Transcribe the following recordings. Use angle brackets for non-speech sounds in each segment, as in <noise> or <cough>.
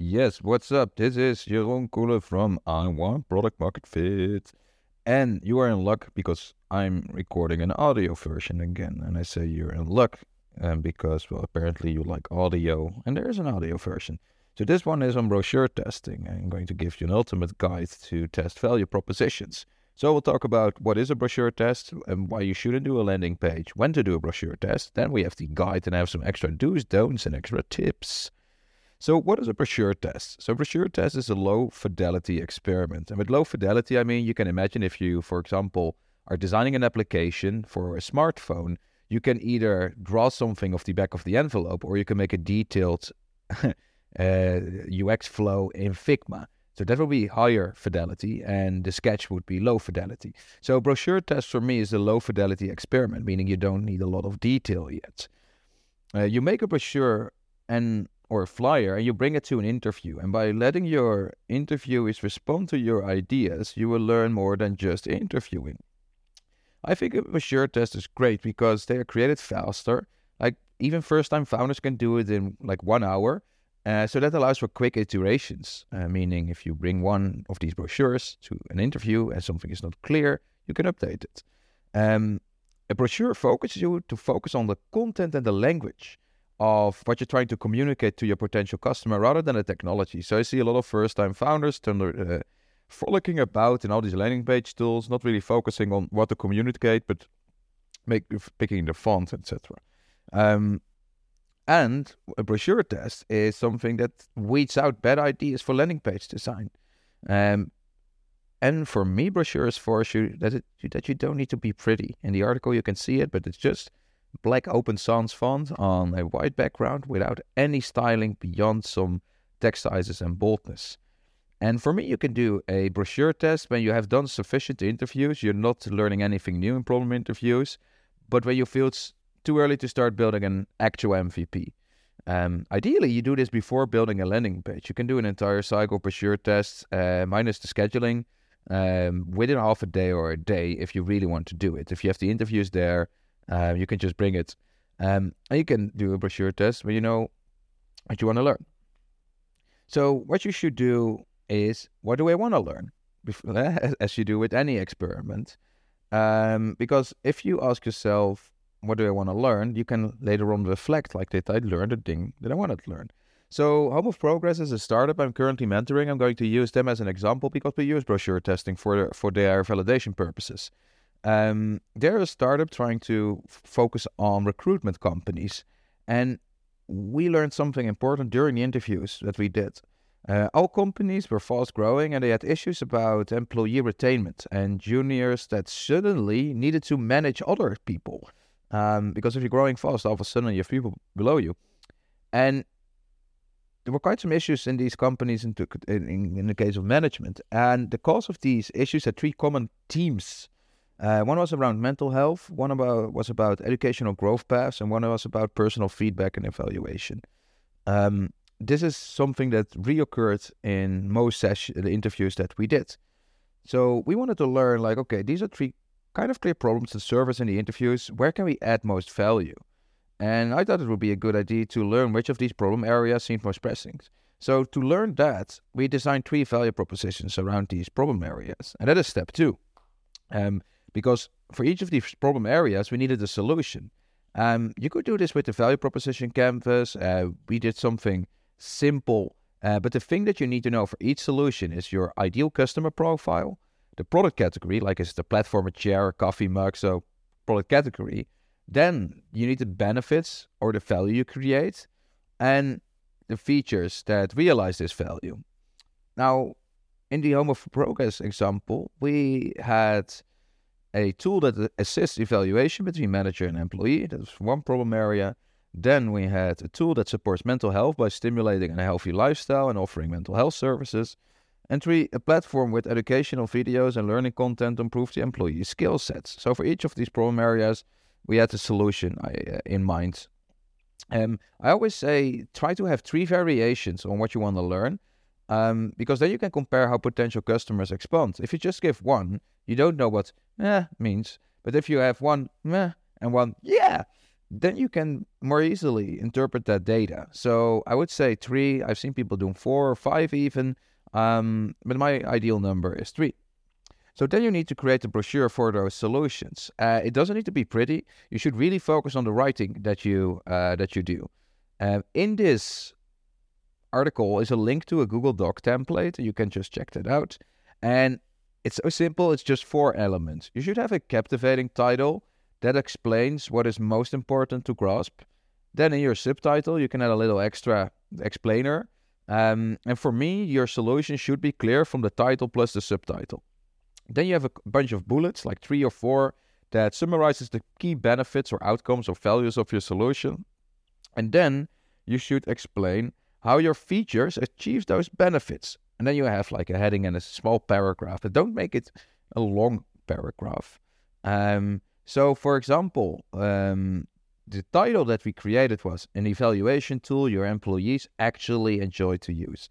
Yes, what's up? This is Jeroen Koelen from I Want Product Market Fit. And you are in luck because I'm recording an audio version again. And I say you're in luck um, because, well, apparently you like audio and there is an audio version. So this one is on brochure testing. I'm going to give you an ultimate guide to test value propositions. So we'll talk about what is a brochure test and why you shouldn't do a landing page, when to do a brochure test. Then we have the guide and have some extra do's, don'ts, and extra tips. So, what is a brochure test? So, brochure test is a low fidelity experiment. And with low fidelity, I mean, you can imagine if you, for example, are designing an application for a smartphone, you can either draw something off the back of the envelope or you can make a detailed <laughs> uh, UX flow in Figma. So that would be higher fidelity, and the sketch would be low fidelity. So, brochure test for me is a low fidelity experiment, meaning you don't need a lot of detail yet. Uh, you make a brochure and or a flyer and you bring it to an interview. And by letting your interviewees respond to your ideas, you will learn more than just interviewing. I think a brochure test is great because they are created faster. Like even first time founders can do it in like one hour. Uh, so that allows for quick iterations, uh, meaning if you bring one of these brochures to an interview and something is not clear, you can update it. Um, a brochure focuses you to focus on the content and the language of what you're trying to communicate to your potential customer rather than the technology. So I see a lot of first time founders turn, uh, frolicking about in all these landing page tools, not really focusing on what to communicate, but make, picking the font, etc. Um, and a brochure test is something that weeds out bad ideas for landing page design. Um, and for me, brochures force you that it, that you don't need to be pretty. In the article, you can see it, but it's just black open sans font on a white background without any styling beyond some text sizes and boldness. And for me, you can do a brochure test when you have done sufficient interviews. You're not learning anything new in problem interviews, but when you feel it's too early to start building an actual MVP. Um, ideally, you do this before building a landing page. You can do an entire cycle brochure test, uh, minus the scheduling, um, within half a day or a day if you really want to do it. If you have the interviews there, um, you can just bring it. Um, and you can do a brochure test when you know what you want to learn. So, what you should do is what do I want to learn? <laughs> As you do with any experiment. Um, because if you ask yourself, what do I want to learn? You can later on reflect, like, did I learn the thing that I wanted to learn? So, Home of Progress is a startup I'm currently mentoring. I'm going to use them as an example because we use brochure testing for, for their validation purposes. Um, they're a startup trying to focus on recruitment companies. And we learned something important during the interviews that we did. Uh, all companies were fast growing and they had issues about employee retainment and juniors that suddenly needed to manage other people. Um, because if you're growing fast, all of a sudden you have people below you. And there were quite some issues in these companies in, in, in the case of management. And the cause of these issues had three common themes uh, one was around mental health, one about was about educational growth paths, and one was about personal feedback and evaluation. Um, this is something that reoccurred in most session, the interviews that we did. So we wanted to learn, like, okay, these are three kind of clear problems serve us in the interviews. Where can we add most value? And I thought it would be a good idea to learn which of these problem areas seemed most pressing. So to learn that, we designed three value propositions around these problem areas, and that is step two. Um, because for each of these problem areas, we needed a solution. Um, you could do this with the value proposition canvas. Uh, we did something simple, uh, but the thing that you need to know for each solution is your ideal customer profile, the product category, like is the platform a chair, a coffee mug, so product category. Then you need the benefits or the value you create, and the features that realize this value. Now, in the Home of Progress example, we had a tool that assists evaluation between manager and employee. That's one problem area. Then we had a tool that supports mental health by stimulating a healthy lifestyle and offering mental health services. And three, a platform with educational videos and learning content to improve the employee skill sets. So for each of these problem areas, we had a solution uh, in mind. Um, I always say try to have three variations on what you want to learn, um, because then you can compare how potential customers respond. If you just give one, you don't know what eh means. But if you have one meh and one yeah, then you can more easily interpret that data. So I would say three. I've seen people doing four or five even, um, but my ideal number is three. So then you need to create a brochure for those solutions. Uh, it doesn't need to be pretty. You should really focus on the writing that you uh, that you do. Uh, in this article is a link to a Google Doc template. You can just check that out. And it's so simple. It's just four elements. You should have a captivating title that explains what is most important to grasp. Then in your subtitle, you can add a little extra explainer. Um, and for me, your solution should be clear from the title plus the subtitle. Then you have a bunch of bullets, like three or four, that summarizes the key benefits or outcomes or values of your solution. And then you should explain how your features achieve those benefits. And then you have like a heading and a small paragraph. But don't make it a long paragraph. Um, so, for example, um, the title that we created was an evaluation tool your employees actually enjoy to use.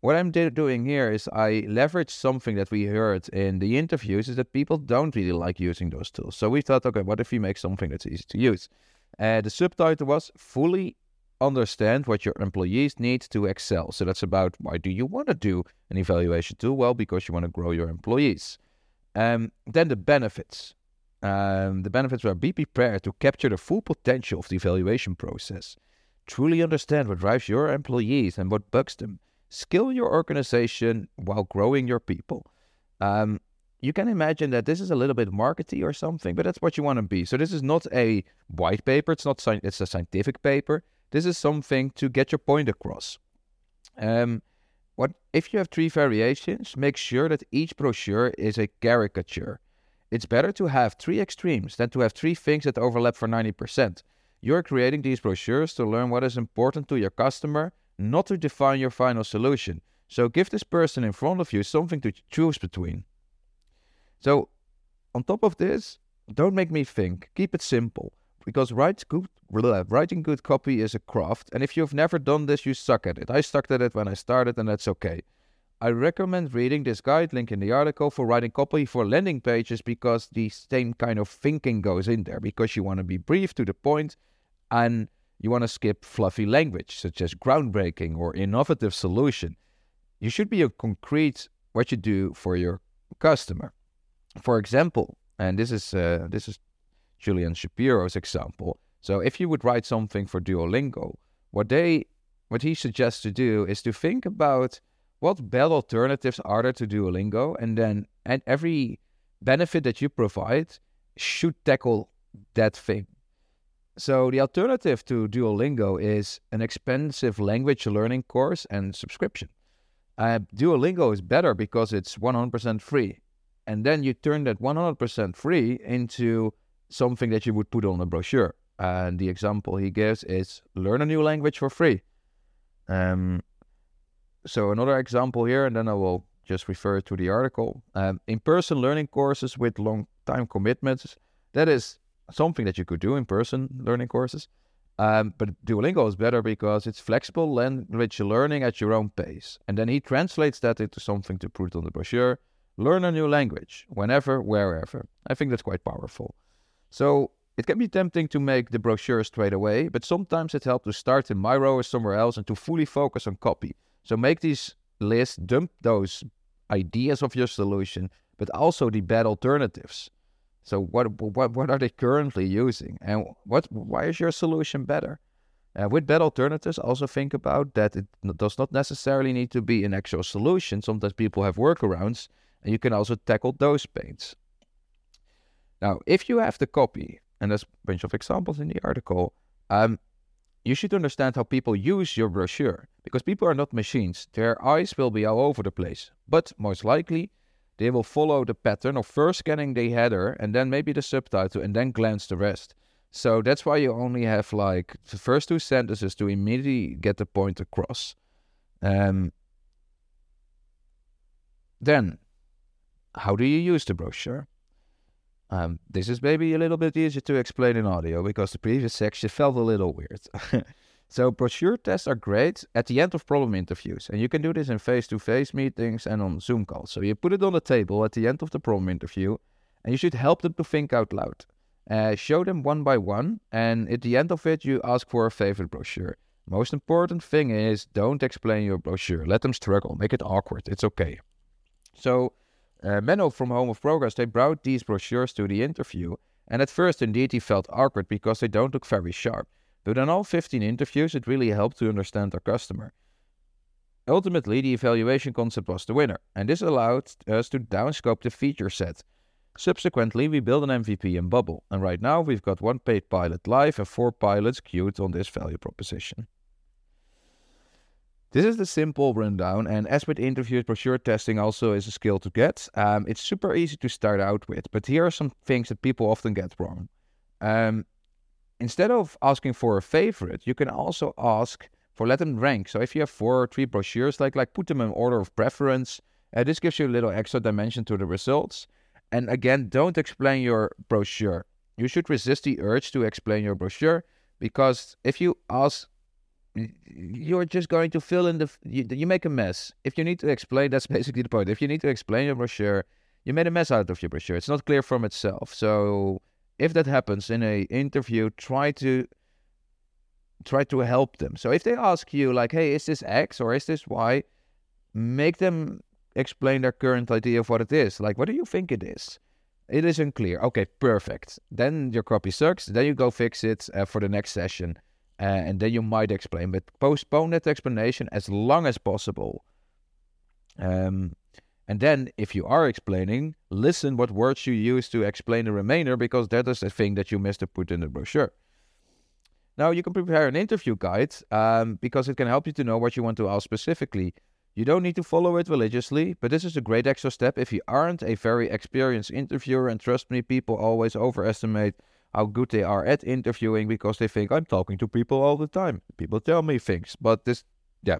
What I'm doing here is I leverage something that we heard in the interviews is that people don't really like using those tools. So we thought, okay, what if we make something that's easy to use? Uh, the subtitle was fully understand what your employees need to excel. So that's about why do you want to do an evaluation tool? Well, because you want to grow your employees. Um, then the benefits. Um, the benefits were be prepared to capture the full potential of the evaluation process. Truly understand what drives your employees and what bugs them. Skill your organization while growing your people. Um, you can imagine that this is a little bit markety or something, but that's what you want to be. So this is not a white paper. It's not. It's a scientific paper. This is something to get your point across. Um, what if you have three variations? Make sure that each brochure is a caricature. It's better to have three extremes than to have three things that overlap for 90%. You're creating these brochures to learn what is important to your customer, not to define your final solution. So give this person in front of you something to choose between. So, on top of this, don't make me think. Keep it simple because write good, writing good copy is a craft. And if you've never done this, you suck at it. I sucked at it when I started, and that's okay. I recommend reading this guide link in the article for writing copy for landing pages because the same kind of thinking goes in there because you want to be brief to the point and you want to skip fluffy language such as groundbreaking or innovative solution. You should be concrete what you do for your customer. For example, and this is uh, this is Julian Shapiro's example. So if you would write something for Duolingo, what they what he suggests to do is to think about what bad alternatives are there to Duolingo? And then and every benefit that you provide should tackle that thing. So the alternative to Duolingo is an expensive language learning course and subscription. Uh, Duolingo is better because it's 100% free. And then you turn that 100% free into something that you would put on a brochure. And the example he gives is learn a new language for free. Um, so another example here, and then I will just refer to the article. Um, in-person learning courses with long-time commitments. That is something that you could do in person learning courses. Um, but Duolingo is better because it's flexible language learning at your own pace. And then he translates that into something to put on the brochure. Learn a new language whenever, wherever. I think that's quite powerful. So it can be tempting to make the brochure straight away, but sometimes it helps to start in Miro or somewhere else and to fully focus on copy. So make these lists, dump those ideas of your solution, but also the bad alternatives. So what what what are they currently using, and what why is your solution better? Uh, with bad alternatives, also think about that it does not necessarily need to be an actual solution. Sometimes people have workarounds, and you can also tackle those pains. Now, if you have the copy, and there's a bunch of examples in the article, um, you should understand how people use your brochure because people are not machines. Their eyes will be all over the place, but most likely they will follow the pattern of first scanning the header and then maybe the subtitle and then glance the rest. So that's why you only have like the first two sentences to immediately get the point across. Um, then, how do you use the brochure? Um, this is maybe a little bit easier to explain in audio because the previous section felt a little weird. <laughs> so brochure tests are great at the end of problem interviews, and you can do this in face-to-face meetings and on Zoom calls. So you put it on the table at the end of the problem interview, and you should help them to think out loud. Uh, show them one by one, and at the end of it, you ask for a favorite brochure. Most important thing is don't explain your brochure. Let them struggle. Make it awkward. It's okay. So, uh, Menno from Home of Progress, they brought these brochures to the interview. And at first, indeed, he felt awkward because they don't look very sharp. But in all 15 interviews, it really helped to understand our customer. Ultimately, the evaluation concept was the winner, and this allowed us to downscope the feature set. Subsequently, we built an MVP in Bubble, and right now we've got one paid pilot live and four pilots queued on this value proposition. This is the simple rundown, and as with interviews, brochure testing also is a skill to get. Um, it's super easy to start out with, but here are some things that people often get wrong. Um, instead of asking for a favorite, you can also ask for let them rank. So if you have four or three brochures, like like put them in order of preference. Uh, this gives you a little extra dimension to the results. And again, don't explain your brochure. You should resist the urge to explain your brochure because if you ask you're just going to fill in the you, you, make a mess. If you need to explain that's <laughs> basically the point. If you need to explain your brochure you made a mess out of your brochure. It's not clear from itself. So if that happens in a interview try to try to help them. So if they ask you like hey is this x or is this y? Make them explain their current idea of what it is. Like what do you think it is? It is unclear okay perfect. Then your copy sucks. Then you go fix it uh, for the next session uh, and then you might explain, but postpone that explanation as long as possible. Um, and then, if you are explaining, listen what words you use to explain the remainder, because that is the thing that you missed to put in the brochure. Now, you can prepare an interview guide um, because it can help you to know what you want to ask specifically. You don't need to follow it religiously, but this is a great extra step if you aren't a very experienced interviewer. And trust me, people always overestimate how good they are at interviewing because they think I'm talking to people all the time. People tell me things, but this, yeah,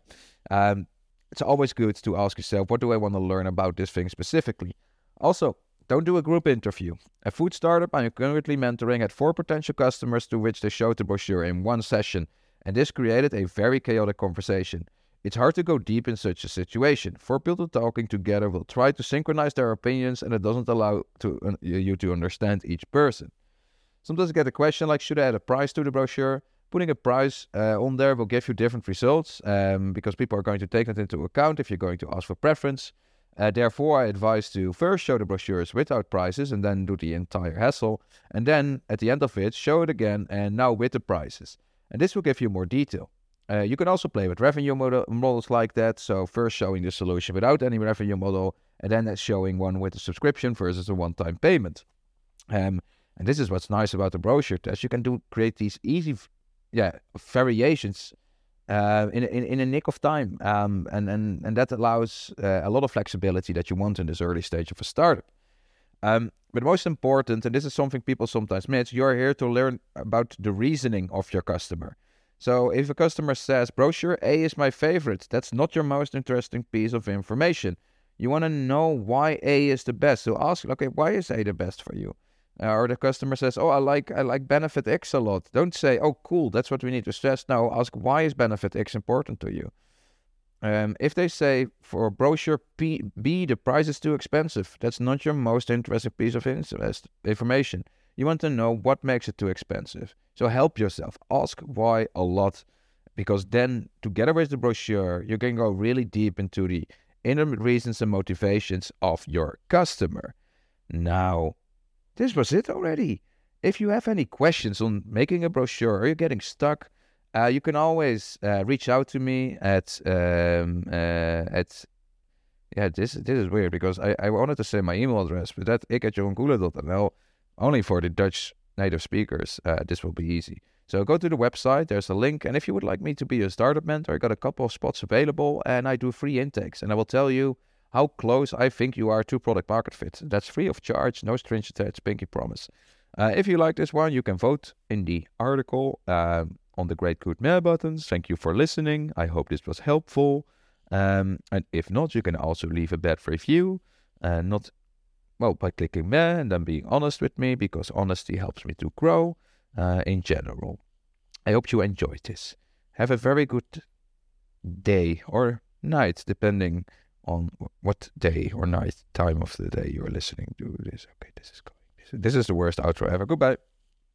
um, it's always good to ask yourself, what do I want to learn about this thing specifically? Also, don't do a group interview. A food startup I'm currently mentoring had four potential customers to which they showed the brochure in one session, and this created a very chaotic conversation. It's hard to go deep in such a situation. Four people talking together will try to synchronize their opinions, and it doesn't allow to, uh, you to understand each person. Sometimes I get a question like, should I add a price to the brochure? Putting a price uh, on there will give you different results um, because people are going to take that into account if you're going to ask for preference. Uh, therefore, I advise to first show the brochures without prices and then do the entire hassle. And then at the end of it, show it again and now with the prices. And this will give you more detail. Uh, you can also play with revenue model, models like that. So, first showing the solution without any revenue model, and then showing one with a subscription versus a one time payment. Um, and this is what's nice about the brochure test. You can do create these easy, yeah, variations uh, in, in in a nick of time, um, and and and that allows uh, a lot of flexibility that you want in this early stage of a startup. Um, but most important, and this is something people sometimes miss, you're here to learn about the reasoning of your customer. So if a customer says brochure A is my favorite, that's not your most interesting piece of information. You want to know why A is the best. So ask, okay, why is A the best for you? Uh, or the customer says, "Oh, I like I like benefit X a lot." Don't say, "Oh, cool, that's what we need to stress." Now ask, "Why is benefit X important to you?" Um, if they say for brochure P, B the price is too expensive, that's not your most interesting piece of information. You want to know what makes it too expensive. So help yourself. Ask why a lot, because then together with the brochure, you can go really deep into the inner reasons and motivations of your customer. Now, this was it already. If you have any questions on making a brochure or you're getting stuck, uh, you can always uh, reach out to me at um, uh, at yeah this this is weird because I, I wanted to say my email address but that ik at jeroenkoelen.nl only for the Dutch native speakers uh, this will be easy so go to the website there's a link and if you would like me to be a startup mentor I got a couple of spots available and I do free intakes and I will tell you how close I think you are to product market fit. That's free of charge, no strings attached, pinky promise. Uh, if you like this one, you can vote in the article um, on the Great Good Mail buttons. Thank you for listening. I hope this was helpful. Um, and if not, you can also leave a bad review. Uh, not well by clicking there and then being honest with me because honesty helps me to grow uh, in general. I hope you enjoyed this. Have a very good day or night, depending on what day or night time of the day you're listening to this. Okay, this is going. This is the worst outro ever. Goodbye.